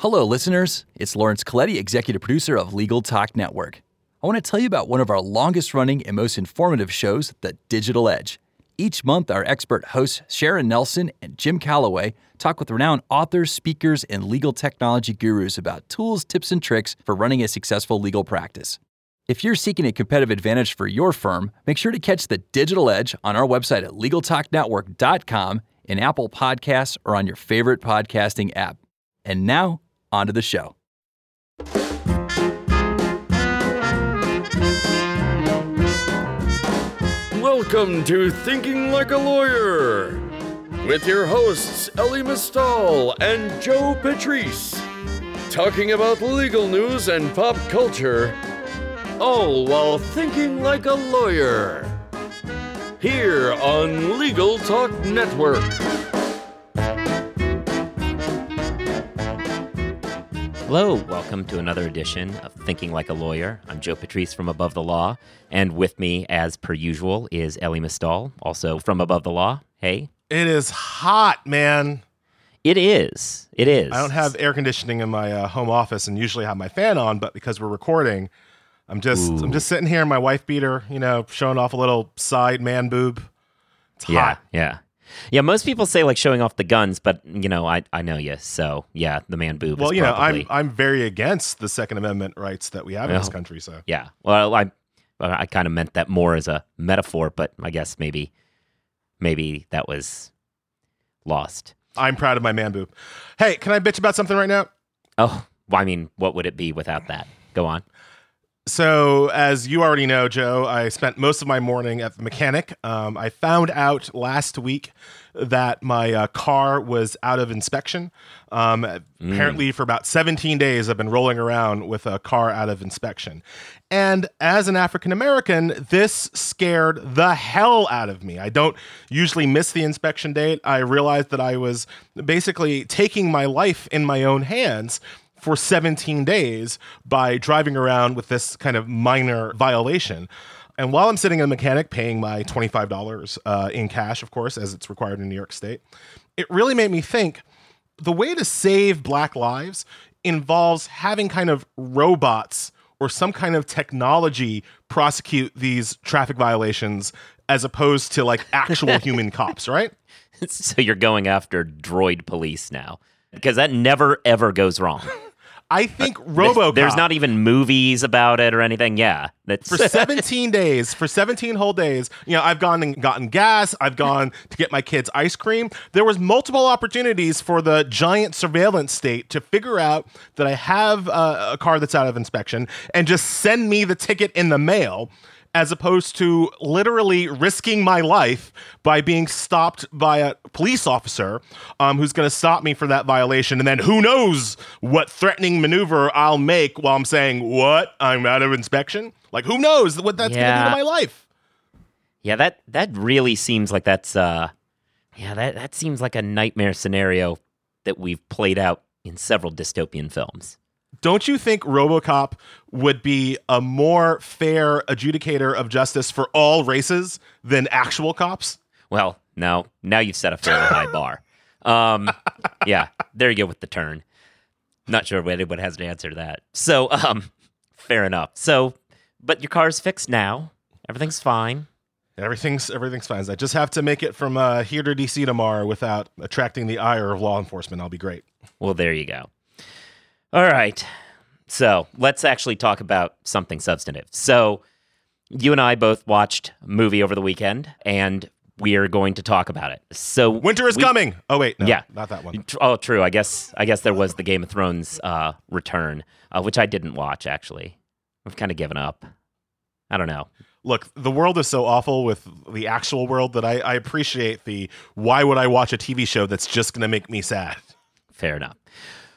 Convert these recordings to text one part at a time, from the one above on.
Hello, listeners. It's Laurence Colletti, executive producer of Legal Talk Network. I want to tell you about one of our longest running and most informative shows, The Digital Edge. Each month, our expert hosts Sharon Nelson and Jim Calloway talk with renowned authors, speakers, and legal technology gurus about tools, tips, and tricks for running a successful legal practice. If you're seeking a competitive advantage for your firm, make sure to catch The Digital Edge on our website at LegalTalkNetwork.com, in Apple Podcasts, or on your favorite podcasting app. And now, on to the show. Welcome to Thinking Like a Lawyer with your hosts Elie Mystal and Joe Patrice, talking about legal news and pop culture, all while thinking like a lawyer. Here on Legal Talk Network. Hello, welcome to another edition of Thinking Like a Lawyer. I'm Joe Patrice from Above the Law, and with me, as per usual, is Elie Mystal, also from Above the Law. Hey. It is hot, man. It is. It is. I don't have air conditioning in my uh, home office, and usually have my fan on, but because we're recording, I'm just Ooh. I'm just sitting here in my wife beater, you know, showing off a little side man boob. It's Yeah, hot. yeah. Yeah, most people say like showing off the guns, but you know, I I know you, so yeah, the man boob. Well, you know, I'm I'm very against the Second Amendment rights that we have in this Oh. country. So yeah. Well, I I kind of meant that more as a metaphor, but I guess maybe maybe that was lost. I'm proud of my man boob. Hey, can I bitch about something right now? Oh, well, I mean, what would it be without that? Go on. So, as you already know, Joe, I spent most of my morning at the mechanic. Um, I found out last week that my uh, car was out of inspection. Um, Apparently, for about 17 days, I've been rolling around with a car out of inspection. And as an African American, this scared the hell out of me. I don't usually miss the inspection date. I realized that I was basically taking my life in my own hands for 17 days by driving around with this kind of minor violation. And while I'm sitting in a mechanic paying my $25 uh, in cash, of course, as it's required in New York State, it really made me think the way to save black lives involves having kind of robots or some kind of technology prosecute these traffic violations as opposed to like actual human cops, right? so you're going after droid police now because that never ever goes wrong. I think There's- RoboCop. There's not even movies about it or anything. Yeah, that's for 17 days, for 17 whole days, you know, I've gone and gotten gas. I've gone to get my kids ice cream. There was multiple opportunities for the giant surveillance state to figure out that I have uh, a car that's out of inspection and just send me the ticket in the mail. As opposed to literally risking my life by being stopped by a police officer um, who's going to stop me for that violation. And then who knows what threatening maneuver I'll make while I'm saying, What? I'm out of inspection? Like, who knows what that's going to do to my life? yeah. That that really seems like that's uh, yeah. That that seems like a nightmare scenario that we've played out in several dystopian films. Don't you think Robocop would be a more fair adjudicator of justice for all races than actual cops? Well, no, now you've set a fairly high bar. Um, yeah, there you go with the turn. Not sure if anyone has an answer to that. So, um, fair enough. So, but your car's fixed now. Everything's fine. Everything's everything's fine. I just have to make it from uh, here to DC tomorrow without attracting the ire of law enforcement. I'll be great. Well, there you go. All right. So let's actually talk about something substantive. So you and I both watched a movie over the weekend, and we are going to talk about it. So Winter is we- coming. Oh wait, no, Yeah. not that one. Oh, true. I guess I guess there was the Game of Thrones uh, return, uh, which I didn't watch. Actually, I've kind of given up. I don't know. Look, the world is so awful with the actual world that I, I appreciate the why would I watch a TV show that's just going to make me sad? Fair enough.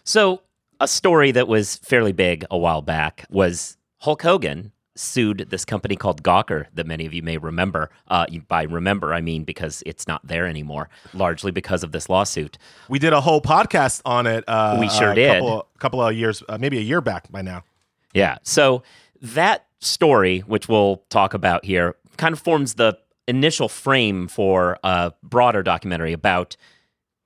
So, a story that was fairly big a while back was Hulk Hogan sued this company called Gawker that many of you may remember. Uh, by remember, I mean because it's not there anymore, largely because of this lawsuit. We did a whole podcast on it. Uh, We sure a did. Couple, couple of years, uh, maybe a year back by now. Yeah. So that story, which we'll talk about here, kind of forms the initial frame for a broader documentary about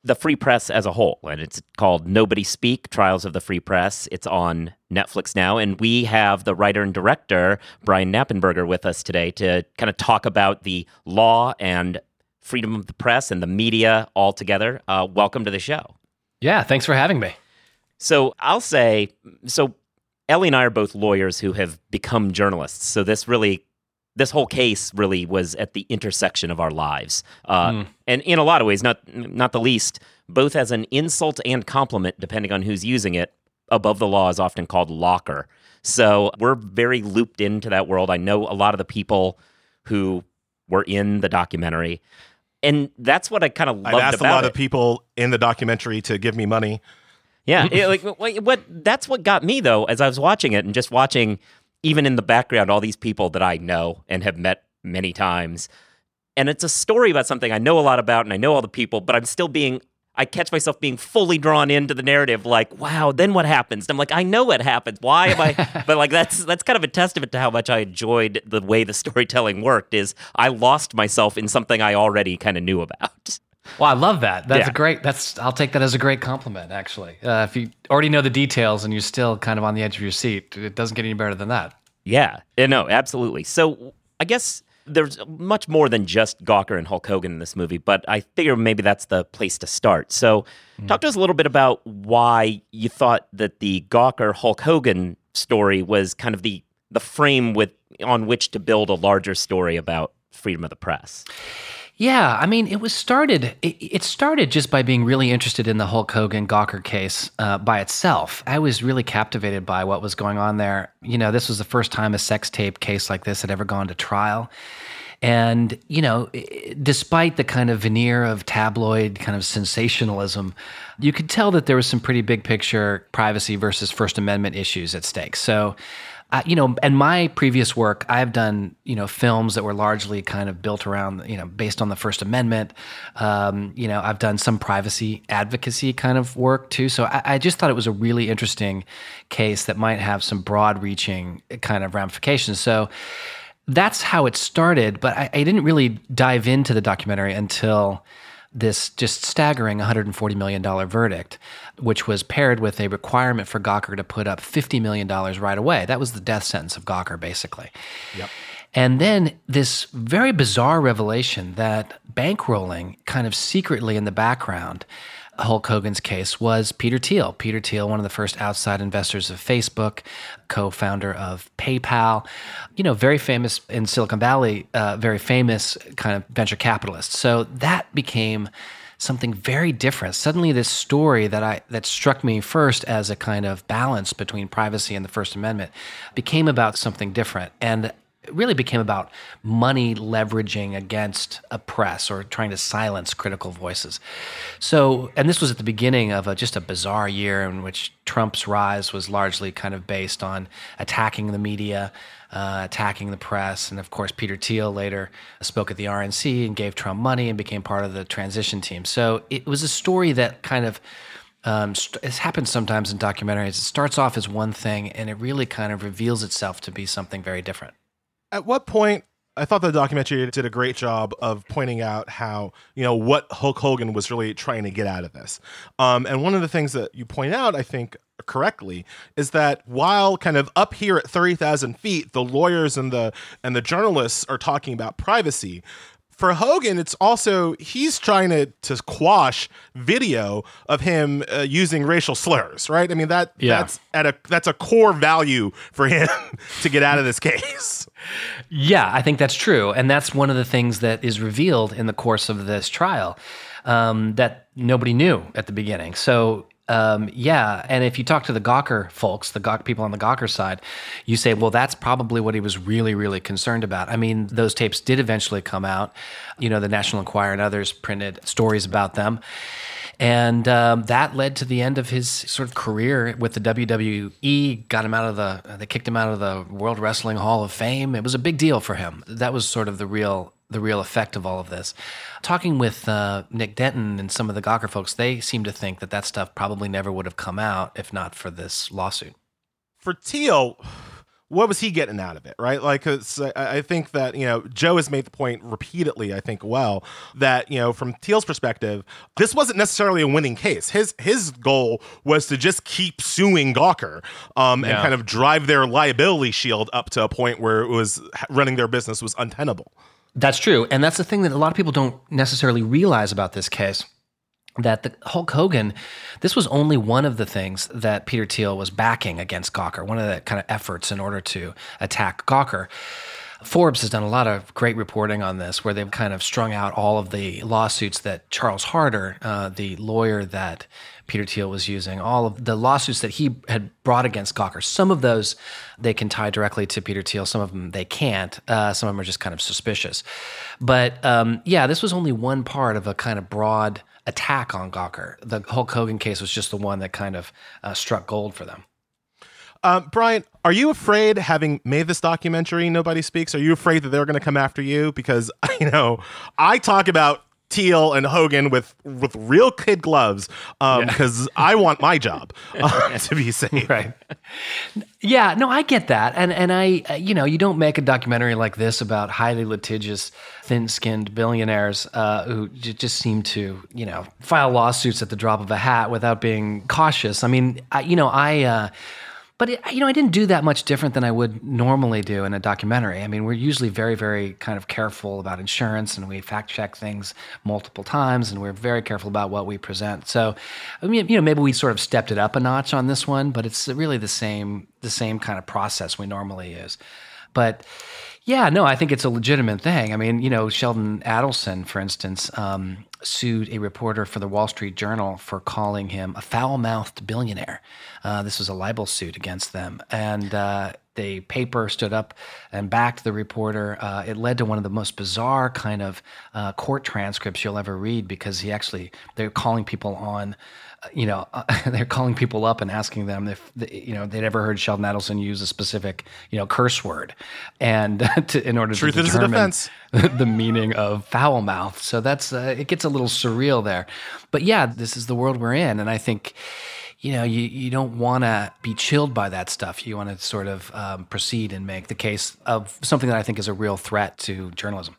the free press as a whole. And it's called Nobody Speak Trials of the Free Press. It's on Netflix now. And we have the writer and director, Brian Knappenberger, with us today to kind of talk about the law and freedom of the press and the media all together. Uh, welcome to the show. Yeah, thanks for having me. So I'll say, so Elie and I are both lawyers who have become journalists. So this really this whole case really was at the intersection of our lives, uh, mm. and in a lot of ways, not not the least, both as an insult and compliment, depending on who's using it. Above the law is often called locker, so we're very looped into that world. I know a lot of the people who were in the documentary, and that's what I kind of loved I've asked a lot it. of people in the documentary to give me money. Yeah, it, like what, what that's what got me though, as I was watching it and just watching even in the background, all these people that I know and have met many times. And it's a story about something I know a lot about and I know all the people, but I'm still being, I catch myself being fully drawn into the narrative, like, wow, then what happens? And I'm like, I know what happens. Why am I? but like, that's, that's kind of a testament to how much I enjoyed the way the storytelling worked is I lost myself in something I already kind of knew about. Well, I love that. That's Yeah. a great. That's I'll take that as a great compliment. Actually, uh, if you already know the details and you're still kind of on the edge of your seat, it doesn't get any better than that. Yeah, yeah, no, absolutely. So I guess there's much more than just Gawker and Hulk Hogan in this movie, but I figure maybe that's the place to start. So talk to us a little bit about why you thought that the Gawker Hulk Hogan story was kind of the the frame with on which to build a larger story about freedom of the press. Yeah, I mean, it was started. It, it started just by being really interested in the Hulk Hogan Gawker case uh, by itself. I was really captivated by what was going on there. You know, this was the first time a sex tape case like this had ever gone to trial. And, you know, despite the kind of veneer of tabloid kind of sensationalism, you could tell that there was some pretty big picture privacy versus First Amendment issues at stake. So, you know, and my previous work, I've done, you know, films that were largely kind of built around, you know, based on the First Amendment. Um, you know, I've done some privacy advocacy kind of work too. So I, I just thought it was a really interesting case that might have some broad reaching kind of ramifications. So that's how it started. But I, I didn't really dive into the documentary until this just staggering $140 million verdict, which was paired with a requirement for Gawker to put up $50 million right away. That was the death sentence of Gawker, basically. Yep. And then this very bizarre revelation that bankrolling kind of secretly in the background Hulk Hogan's case was Peter Thiel. Peter Thiel, one of the first outside investors of Facebook, co-founder of PayPal, you know, very famous in Silicon Valley, uh, very famous kind of venture capitalist. So that became something very different. Suddenly, this story that I that struck me first as a kind of balance between privacy and the First Amendment became about something different, and really became about money leveraging against a press or trying to silence critical voices. So, and this was at the beginning of a, just a bizarre year in which Trump's rise was largely kind of based on attacking the media, uh, attacking the press. And of course, Peter Thiel later spoke at the RNC and gave Trump money and became part of the transition team. So it was a story that kind of um, it happens sometimes in documentaries. It starts off as one thing and it really kind of reveals itself to be something very different. At what point? I thought the documentary did a great job of pointing out how you know what Hulk Hogan was really trying to get out of this. Um, and one of the things that you point out, I think correctly, is that while kind of up here at thirty thousand feet, the lawyers and the and the journalists are talking about privacy. For Hogan, it's also he's trying to to quash video of him uh, using racial slurs, right? I mean that Yeah. that's at a that's a core value for him to get out of this case. Yeah, I think that's true. And that's one of the things that is revealed in the course of this trial um, that nobody knew at the beginning. So, um, yeah. And if you talk to the Gawker folks, the Gawker people on the Gawker side, you say, well, that's probably what he was really, really concerned about. I mean, those tapes did eventually come out. You know, the National Enquirer and others printed stories about them. And um, that led to the end of his sort of career with the WWE. Got him out of the, they kicked him out of the World Wrestling Hall of Fame. It was a big deal for him. That was sort of the real, the real effect of all of this. Talking with uh, Nick Denton and some of the Gawker folks, they seem to think that that stuff probably never would have come out if not for this lawsuit. For Thiel, what was he getting out of it, right? Like, I I think that you know Joe has made the point repeatedly. I think well that you know from Thiel's perspective, this wasn't necessarily a winning case. His his goal was to just keep suing Gawker um, and Yeah. kind of drive their liability shield up to a point where it was running their business was untenable. That's true. And that's the thing that a lot of people don't necessarily realize about this case. That the Hulk Hogan, this was only one of the things that Peter Thiel was backing against Gawker, one of the kind of efforts in order to attack Gawker. Forbes has done a lot of great reporting on this, where they've kind of strung out all of the lawsuits that Charles Harder, uh, the lawyer that Peter Thiel was using, all of the lawsuits that he had brought against Gawker. Some of those they can tie directly to Peter Thiel. Some of them they can't. Uh, some of them are just kind of suspicious. But um, yeah, this was only one part of a kind of broad attack on Gawker. The Hulk Hogan case was just the one that kind of uh, struck gold for them. Um, Brian, are you afraid, having made this documentary, Nobody Speaks, are you afraid that they're going to come after you? Because, you know, I talk about Thiel and Hogan with with real kid gloves because I want my job uh, to be safe. right yeah no i get that and and i uh, you know you don't make a documentary like this about highly litigious thin-skinned billionaires uh, who j- just seem to you know file lawsuits at the drop of a hat without being cautious i mean I, you know i uh, but it, you know, I didn't do that much different than I would normally do in a documentary. I mean, we're usually very, very kind of careful about insurance, and we fact check things multiple times, and we're very careful about what we present. So, I mean, you know, maybe we sort of stepped it up a notch on this one, but it's really the same, the same kind of process we normally use. But yeah, no, I think it's a legitimate thing. I mean, you know, Sheldon Adelson, for instance, um, sued a reporter for the Wall Street Journal for calling him a foul mouthed billionaire. Uh, this was a libel suit against them. And uh, the paper stood up and backed the reporter. Uh, it led to one of the most bizarre kind of uh, court transcripts you'll ever read because he actually, they're calling people on you know, uh, they're calling people up and asking them if you know they'd ever heard Sheldon Adelson use a specific you know curse word, and to, in order Truth to is a determine defense. the meaning of foul mouth. So that's uh, it gets a little surreal there, but yeah, this is the world we're in, and I think. You know, you, you don't want to be chilled by that stuff. You want to sort of um, proceed and make the case of something that I think is a real threat to journalism.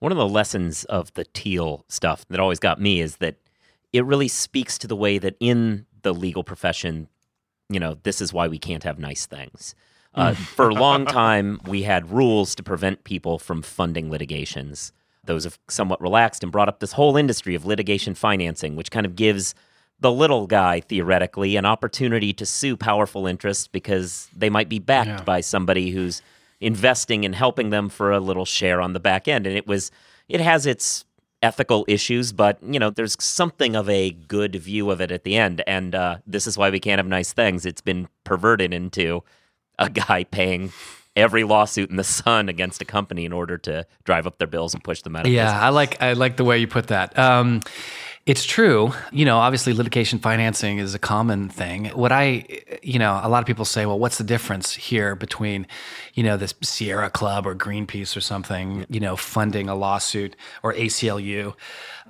One of the lessons of the Thiel stuff that always got me is that it really speaks to the way that in the legal profession, you know, this is why we can't have nice things. Uh, for a long time, we had rules to prevent people from funding litigations. Those have somewhat relaxed and brought up this whole industry of litigation financing, which kind of gives the little guy theoretically an opportunity to sue powerful interests because they might be backed Yeah. by somebody who's investing and helping them for a little share on the back end. And it was, it has its ethical issues, but you know, there's something of a good view of it at the end. And uh, this is why we can't have nice things. It's been perverted into a guy paying every lawsuit in the sun against a company in order to drive up their bills and push them out of Yeah, business. I like I like the way you put that. Um, it's true. You know, obviously litigation financing is a common thing. What I, you know, a lot of people say, well, what's the difference here between, you know, this Sierra Club or Greenpeace or something, you know, funding a lawsuit or ACLU?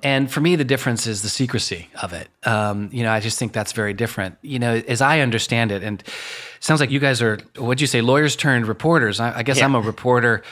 And for me, the difference is the secrecy of it. Um, you know, I just think that's very different. You know, as I understand it, and it sounds like you guys are, what'd you say, lawyers turned reporters. I, I guess I'm a reporter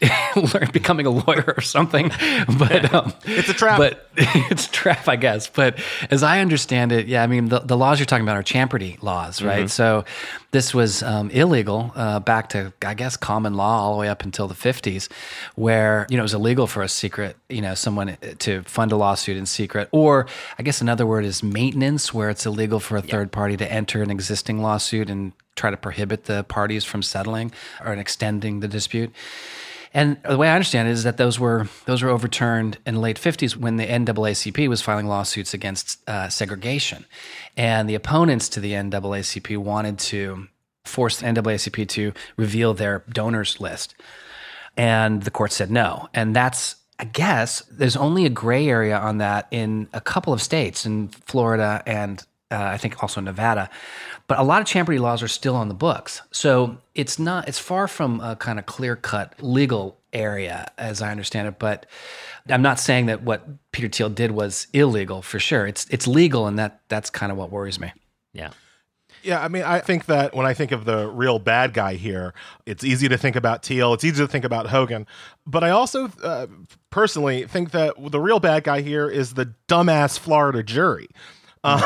learn becoming a lawyer or something. But um, It's a trap. But it's a trap, I guess. But as I understand it, yeah, I mean the, the laws you're talking about are champerty laws, right? So this was um, illegal uh, back to I guess common law all the way up until the 50s, where you know it was illegal for a secret, you know, someone to fund a lawsuit in secret, or I guess another word is maintenance, where it's illegal for a third party to enter an existing lawsuit and try to prohibit the parties from settling or extending the dispute. And the way I understand it is that those were those were overturned in the late 50s when the NAACP was filing lawsuits against uh, segregation, and the opponents to the NAACP wanted to force the NAACP to reveal their donors list, and the court said no. And that's I guess there's only a gray area on that in a couple of states, in Florida and uh, I think also Nevada. But a lot of champerty laws are still on the books. So it's not, it's far from a kind of clear cut legal area, as I understand it. But I'm not saying that what Peter Thiel did was illegal for sure. It's, it's legal, and that, that's kind of what worries me. Yeah. Yeah, I mean, I think that when I think of the real bad guy here, it's easy to think about Thiel. It's easy to think about Hogan. But I also uh, personally think that the real bad guy here is the dumbass Florida jury. Um,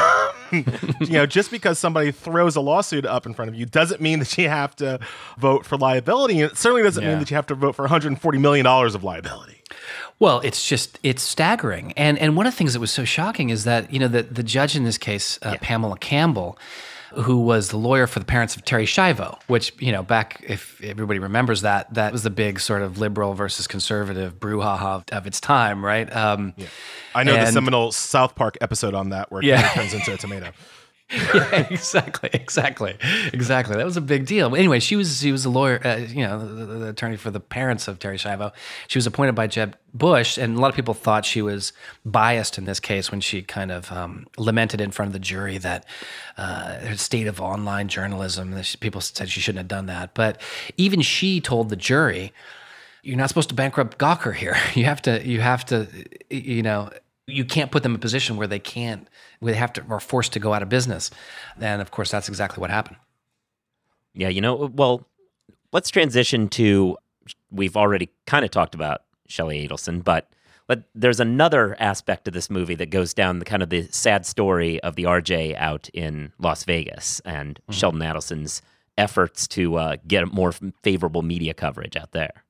you know, just because somebody throws a lawsuit up in front of you doesn't mean that you have to vote for liability. And it certainly doesn't Yeah. mean that you have to vote for $140 million of liability. Well, it's just it's staggering, and and one of the things that was so shocking is that you know the the judge in this case, uh, Pamela Campbell, who was the lawyer for the parents of Terri Schiavo, which you know back if everybody remembers that that was the big sort of liberal versus conservative brouhaha of its time, right? Um, I know the seminal South Park episode on that where Yeah. yeah. turns into a tomato. yeah, exactly, exactly, exactly. That was a big deal. Anyway, she was she was a lawyer, uh, you know, the, the attorney for the parents of Terri Schiavo. She was appointed by Jeb Bush, and a lot of people thought she was biased in this case when she kind of um, lamented in front of the jury that uh, her state of online journalism. that she- People said she shouldn't have done that, but even she told the jury, "You're not supposed to bankrupt Gawker here. You have to. You have to. You know." you can't put them in a position where they can't, they have to, are forced to go out of business. And of course, that's exactly what happened. Yeah, you know, well, let's transition to. We've already kind of talked about Shelley Adelson, but but there's another aspect of this movie that goes down the kind of the sad story of the RJ out in Las Vegas and Sheldon Adelson's efforts to uh, get more favorable media coverage out there.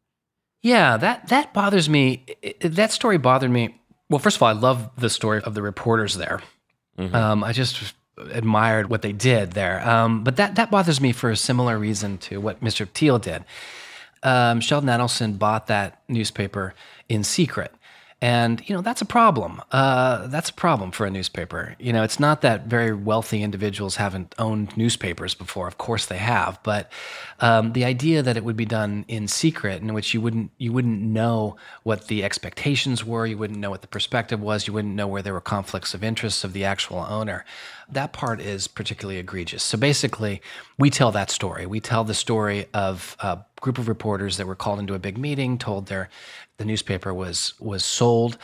Yeah, that that bothers me. That story bothered me. Well, first of all, I love the story of the reporters there. Um, I just admired what they did there. Um, but that that bothers me for a similar reason to what Mr. Thiel did. Um, Sheldon Adelson bought that newspaper in secret. And, you know, that's a problem. Uh, that's a problem for a newspaper. You know, it's not that very wealthy individuals haven't owned newspapers before. Of course they have. But um, the idea that it would be done in secret, in which you wouldn't, you wouldn't know what the expectations were, you wouldn't know what the perspective was, you wouldn't know where there were conflicts of interests of the actual owner, that part is particularly egregious. So basically, we tell that story. We tell the story of a group of reporters that were called into a big meeting, told their the newspaper was was sold,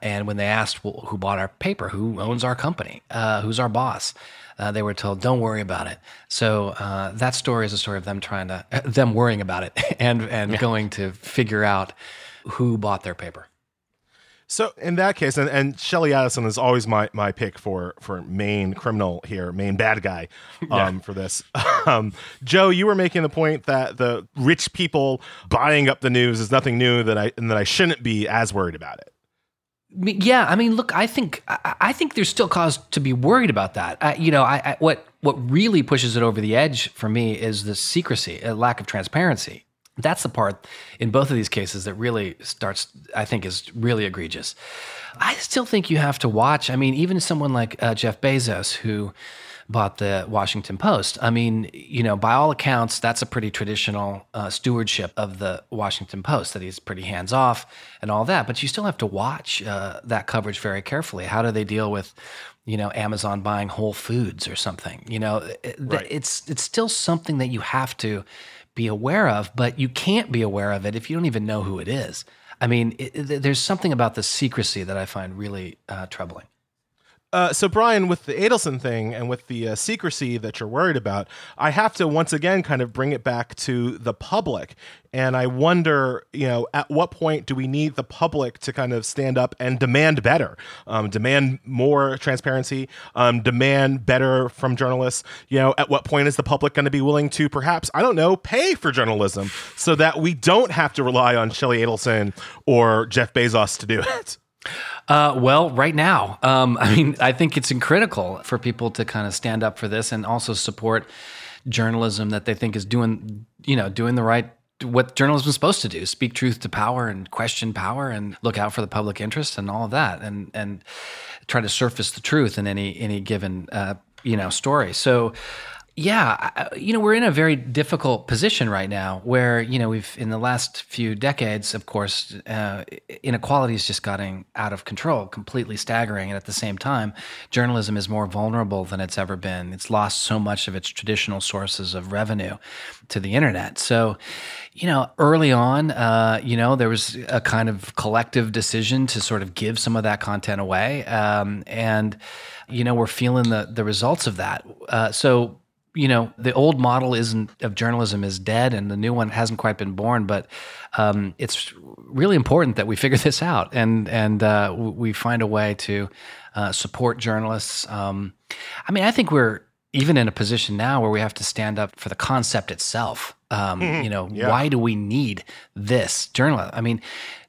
and when they asked well, who bought our paper, who owns our company, uh, who's our boss, uh, they were told, "Don't worry about it." So uh, that story is a story of them trying to them worrying about it and and going to figure out who bought their paper. So in that case, and, and Shelley Addison is always my, my pick for for main criminal here, main bad guy um, for this. Um, Joe, you were making the point that the rich people buying up the news is nothing new that I and that I shouldn't be as worried about it. Yeah, I mean, look, I think I, I think there's still cause to be worried about that. I, you know, I, I, what what really pushes it over the edge for me is the secrecy, a lack of transparency. That's the part in both of these cases that really starts, I think, is really egregious. I still think you have to watch. I mean, even someone like uh, Jeff Bezos, who bought the Washington Post. I mean, you know, by all accounts, that's a pretty traditional uh, stewardship of the Washington Post, that he's pretty hands off and all that. But you still have to watch uh, that coverage very carefully. How do they deal with, you know, Amazon buying Whole Foods or something? You know, Right. it's it's still something that you have to be aware of, but you can't be aware of it if you don't even know who it is. I mean, it, it- there's something about the secrecy that I find really uh, troubling. Uh, so Brian, with the Adelson thing and with the uh, secrecy that you're worried about, I have to once again kind of bring it back to the public, and I wonder, you know, at what point do we need the public to kind of stand up and demand better, um, demand more transparency, um, demand better from journalists? You know, at what point is the public going to be willing to perhaps, I don't know, pay for journalism so that we don't have to rely on Shelley Adelson or Jeff Bezos to do it? Uh, well, right now, um, I mean, I think it's critical for people to kind of stand up for this and also support journalism that they think is doing, you know, doing the right what journalism is supposed to do: speak truth to power and question power and look out for the public interest and all of that, and and try to surface the truth in any any given uh, you know story. So. Yeah, you know, we're in a very difficult position right now where, you know, we've, in the last few decades, of course, uh, inequality is just getting out of control, completely staggering. And at the same time, journalism is more vulnerable than it's ever been. It's lost so much of its traditional sources of revenue to the internet. So, you know, early on, uh, you know, there was a kind of collective decision to sort of give some of that content away. Um, and, you know, we're feeling the, the results of that. Uh, so, you know, the old model isn't of journalism is dead, and the new one hasn't quite been born. But um, it's really important that we figure this out, and and uh, we find a way to uh, support journalists. Um, I mean, I think we're even in a position now where we have to stand up for the concept itself. Um, you know, Yeah. why do we need this journalism? I mean,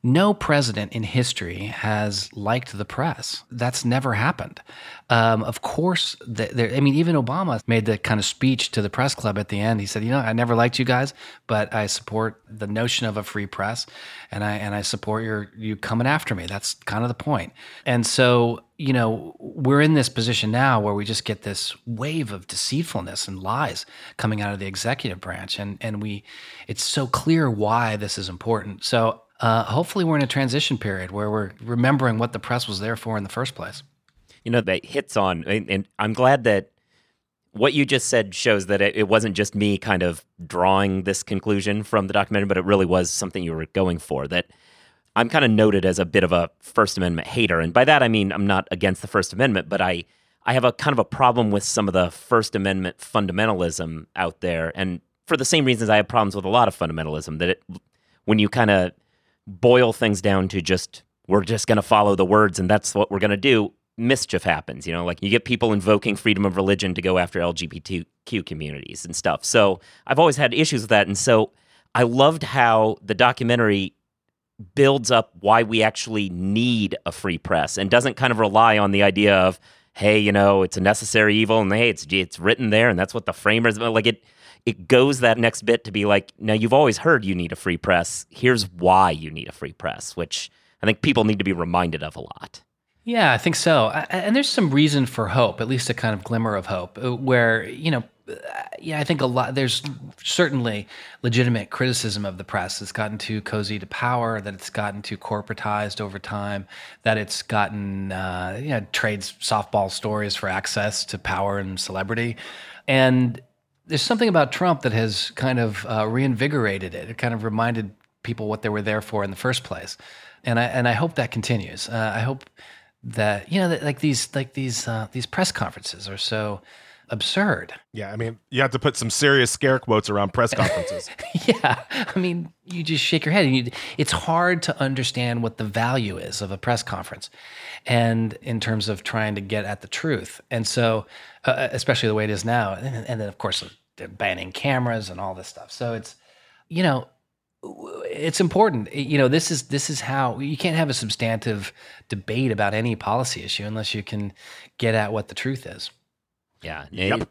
no president in history has liked the press. That's never happened. Um, of course, I mean, even Obama made the kind of speech to the press club at the end. He said, "You know, I never liked you guys, but I support the notion of a free press, and I and I support your you coming after me. That's kind of the point." And so, you know, we're in this position now where we just get this wave of deceitfulness and lies coming out of the executive branch, and and we, it's so clear why this is important. So. Uh, hopefully, we're in a transition period where we're remembering what the press was there for in the first place. you know that hits on and, and i'm glad that what you just said shows that it, it wasn't just me kind of drawing this conclusion from the documentary but it really was something you were going for that i'm kind of noted as a bit of a first amendment hater and by that i mean i'm not against the first amendment but i i have a kind of a problem with some of the first amendment fundamentalism out there and for the same reasons i have problems with a lot of fundamentalism that it when you kind of boil things down to just we're just going to follow the words and that's what we're going to do. Mischief happens you know like you get people invoking freedom of religion to go after lgbtq communities and stuff. So i've always had issues with that. And so i loved how the documentary builds up why we actually need a free press and doesn't kind of rely on the idea of hey you know it's a necessary evil and hey it's it's written there and that's what the framers like it it goes that next bit to be like, now you've always heard you need a free press. Here's why you need a free press, which I think people need to be reminded of a lot. Yeah, I think so. And there's some reason for hope, at least a kind of glimmer of hope, uh, where, you know, uh, yeah, I think a lot, there's certainly legitimate criticism of the press. It's gotten too cozy to power, that it's gotten too corporatized over time, that it's gotten, uh, you know, trades softball stories for access to power and celebrity. And there's something about Trump that has kind of uh, reinvigorated it. It kind of reminded people what they were there for in the first place, and I and I hope that continues. Uh, I hope that you know that like these like these uh, these press conferences are so absurd. Yeah, I mean, you have to put some serious scare quotes around press conferences. yeah, I mean, you just shake your head, and you, it's hard to understand what the value is of a press conference, and in terms of trying to get at the truth. And so, uh, especially the way it is now, and, and then of course they're banning cameras and all this stuff. So it's, you know, it's important. You know, this is this is how you can't have a substantive debate about any policy issue unless you can get at what the truth is. Yeah. Yep. It-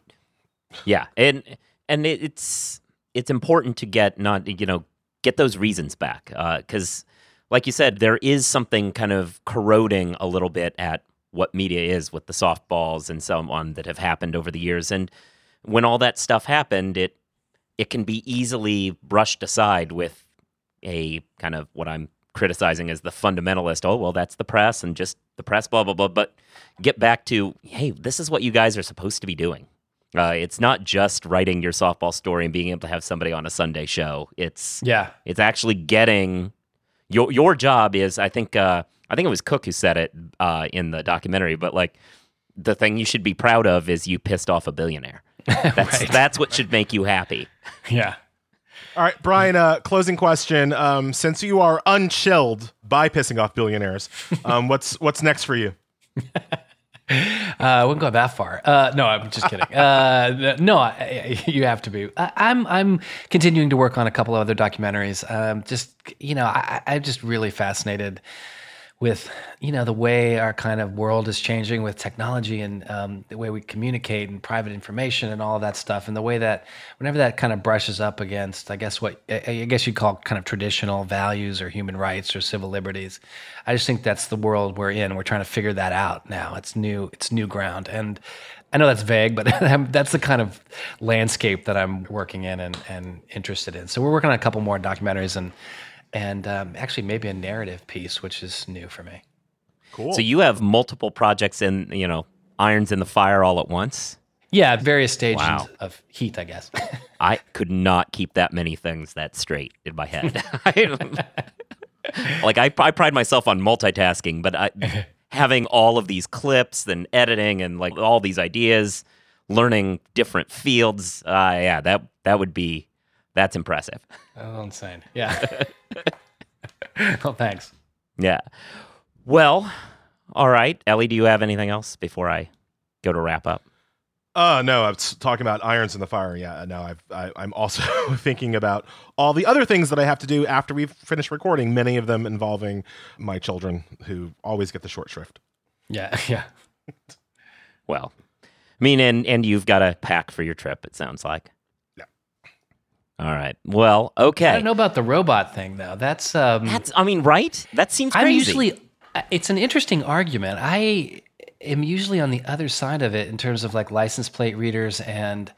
yeah. And and it, it's it's important to get not you know get those reasons back uh, because like you said there is something kind of corroding a little bit at what media is with the softballs and so on that have happened over the years and when all that stuff happened it it can be easily brushed aside with a kind of what I'm criticizing as the fundamentalist. Oh, well, that's the press and just the press, blah, blah, blah. But get back to, hey, this is what you guys are supposed to be doing. Uh, it's not just writing your softball story and being able to have somebody on a Sunday show. It's Yeah. it's actually getting your your job is I think uh, I think it was Cook who said it uh, in the documentary, but like the thing you should be proud of is you pissed off a billionaire. That's Right. that's what should make you happy. Yeah. All right, Brian, uh, closing question. Um, since you are unchilled by pissing off billionaires, um, what's what's next for you? Uh, I wouldn't go that far. Uh, no, I'm just kidding. Uh, no, I, you have to be. I, I'm I'm continuing to work on a couple of other documentaries. Um, just you know, I- I'm just really fascinated with you know the way our kind of world is changing with technology and um, the way we communicate and private information and all that stuff, and the way that whenever that kind of brushes up against, I guess what I I guess you'd call kind of traditional values or human rights or civil liberties. I just think that's the world we're in. We're trying to figure that out now. It's new. It's new ground, and I know that's vague, but that's the kind of landscape that I'm working in and, and interested in. So we're working on a couple more documentaries and and um, actually maybe a narrative piece, which is new for me. Cool. So you have multiple projects in, you know, irons in the fire all at once. Yeah, various stages Wow. of heat, I guess. I could not keep that many things that straight in my head. Like I, I pride myself on multitasking, but I, having all of these clips and editing and like all these ideas, learning different fields. Uh, yeah, that that would be that's impressive. Oh, insane. Yeah. well, thanks. Yeah. Well, all right, Elie. Do you have anything else before I go to wrap up? Uh, no, I was talking about irons in the fire. Yeah, no, I've, I, I'm also thinking about all the other things that I have to do after we've finished recording, many of them involving my children who always get the short shrift. Yeah. Yeah. Well, I mean, and and you've got a pack for your trip. It sounds like. All right. Well, okay. I don't know about the robot thing though. That's um. That's. I mean, right? That seems crazy. I'm usually. uh, It's an interesting argument. I am usually on the other side of it in terms of like license plate readers and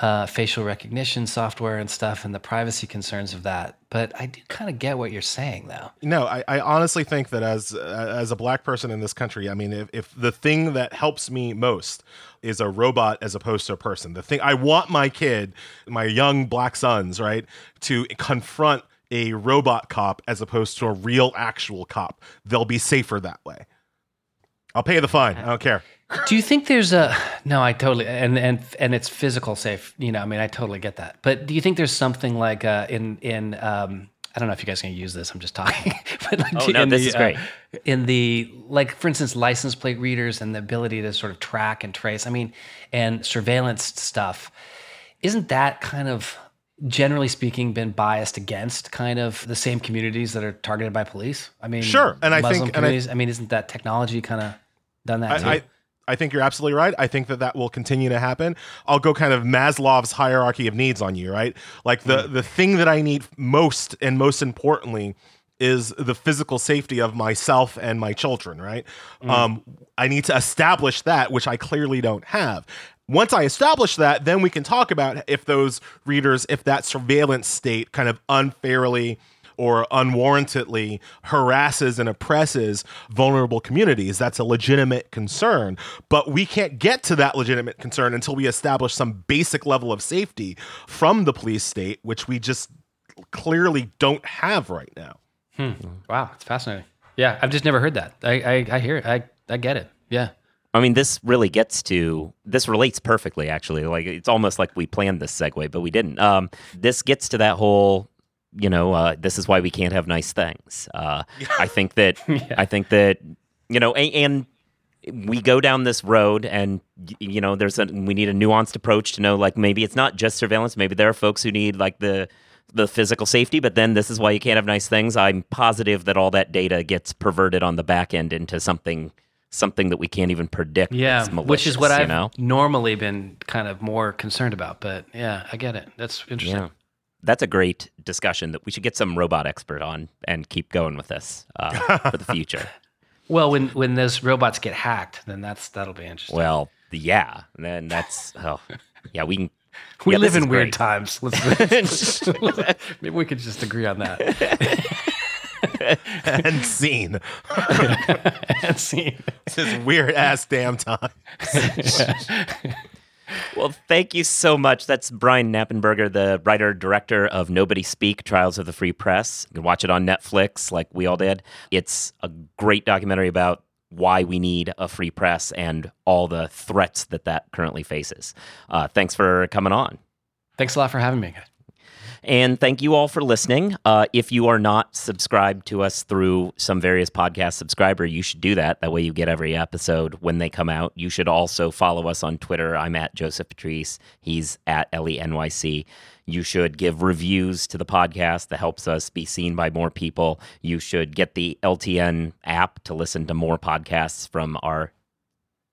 uh, facial recognition software and stuff, and the privacy concerns of that. But I do kind of get what you're saying, though. No, I, I honestly think that as uh, as a black person in this country, I mean, if, if the thing that helps me most is a robot as opposed to a person, the thing I want my kid, my young black sons, right, to confront a robot cop as opposed to a real actual cop. They'll be safer that way. I'll pay the fine. I don't care. Do you think there's a no? I totally and and and it's physical safe. You know, I mean, I totally get that. But do you think there's something like uh, in in um, I don't know if you guys are gonna use this. I'm just talking. but like Oh, no, in this the, is great. Uh, in the like, for instance, license plate readers and the ability to sort of track and trace. I mean, and surveillance stuff. Isn't that kind of generally speaking been biased against kind of the same communities that are targeted by police? I mean, Sure, and I Muslim think- and I- I mean, isn't that technology kind of done that? I, I I think you're absolutely right. I think that that will continue to happen. I'll go kind of Maslow's hierarchy of needs on you, right? Like the the thing that I need most and most importantly is the physical safety of myself and my children, right? Um, I need to establish that, which I clearly don't have. Once I establish that, then we can talk about if those readers, if that surveillance state kind of unfairly or unwarrantedly harasses and oppresses vulnerable communities. That's a legitimate concern. But we can't get to that legitimate concern until we establish some basic level of safety from the police state, which we just clearly don't have right now. Wow, it's fascinating. Yeah, I've just never heard that. I I, I hear it. I I get it. Yeah. I mean, this really gets to this relates perfectly. Actually, like it's almost like we planned this segue, but we didn't. Um, this gets to that whole, you know, uh, this is why we can't have nice things. Uh, I think that I think that you know, a- and, we go down this road, and you know, there's a we need a nuanced approach to know, like maybe it's not just surveillance. Maybe there are folks who need like the the physical safety, but then this is why you can't have nice things. I'm positive that all that data gets perverted on the back end into something something that we can't even predict. Yeah, which is what I've know. normally been kind of more concerned about. But yeah, I get it. That's interesting. Yeah, that's a great discussion that we should get some robot expert on and keep going with this uh, for the future. Well, when when those robots get hacked, then that's that'll be interesting. Well, yeah, and then that's oh, yeah, we can. we yeah, live in weird great. times. Let's, maybe we could just agree on that. And scene. and see. this weird ass damn time. Well, thank you so much. That's Brian Knappenberger, the writer director of Nobody Speak: Trials of the Free Press. You can watch it on Netflix, like we all did. It's a great documentary about why we need a free press and all the threats that that currently faces. Uh, thanks for coming on. Thanks a lot for having me. And thank you all for listening. Uh, if you are not subscribed to us through some various podcast subscriber, you should do that. That way you get every episode when they come out. You should also follow us on Twitter. I'm at Joseph Patrice. He's at Elie NYC. You should give reviews to the podcast that helps us be seen by more people. You should get the LTN app to listen to more podcasts from our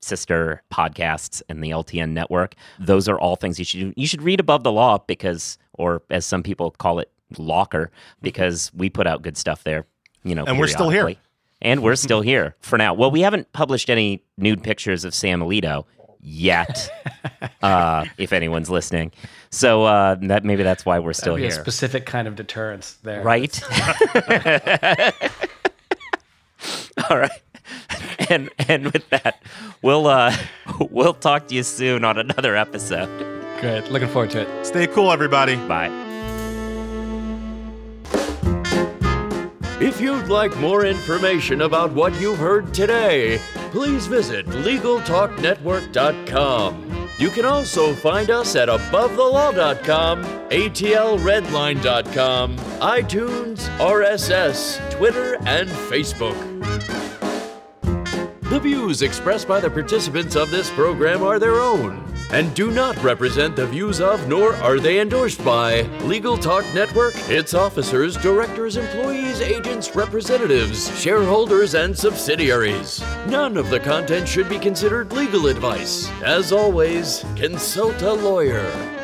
sister podcasts and the LTN network. Those are all things you should do. You should read above the law because, or as some people call it, locker, because we put out good stuff there. You know, And we're still here. And we're still here for now. Well, we haven't published any nude pictures of Sam Alito yet, uh, if anyone's listening. So uh, that maybe that's why we're still Be a here, specific kind of deterrence there. right? All right. And and with that, we'll uh we'll talk to you soon on another episode. Good. Looking forward to it. Stay cool, everybody. Bye. If you'd like more information about what you've heard today, please visit LegalTalkNetwork.com. You can also find us at AboveTheLaw.com, ATLRedline.com, iTunes, RSS, Twitter, and Facebook. The views expressed by the participants of this program are their own and do not represent the views of nor are they endorsed by Legal Talk Network, its officers, directors, employees, agents, representatives, shareholders, and subsidiaries. None of the content should be considered legal advice. As always, consult a lawyer.